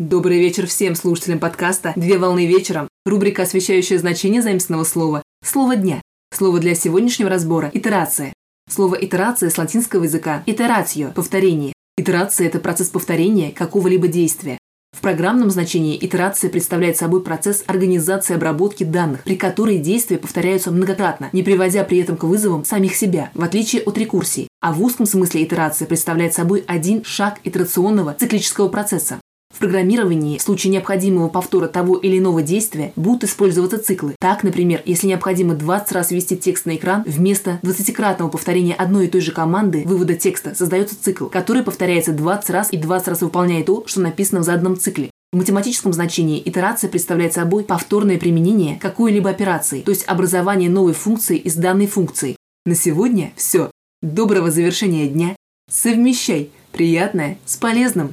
Добрый вечер всем слушателям подкаста «Две волны вечером». Рубрика, освещающая значение заместного слова «Слово дня». Слово для сегодняшнего разбора – итерация. Слово итерация с латинского языка «итератio» – повторение. Итерация – это процесс повторения какого-либо действия. В программном значении итерация представляет собой процесс организации обработки данных, при которой действия повторяются многократно, не приводя при этом к вызовам самих себя, в отличие от рекурсии. А в узком смысле итерация представляет собой один шаг итерационного циклического процесса. Программировании в случае необходимого повтора того или иного действия будут использоваться циклы. Так, например, если необходимо 20 раз ввести текст на экран, вместо 20-кратного повторения одной и той же команды вывода текста создается цикл, который повторяется 20 раз и 20 раз выполняет то, что написано в заданном цикле. В математическом значении итерация представляет собой повторное применение какой-либо операции, то есть образование новой функции из данной функции. На сегодня все. Доброго завершения дня. Совмещай приятное с полезным.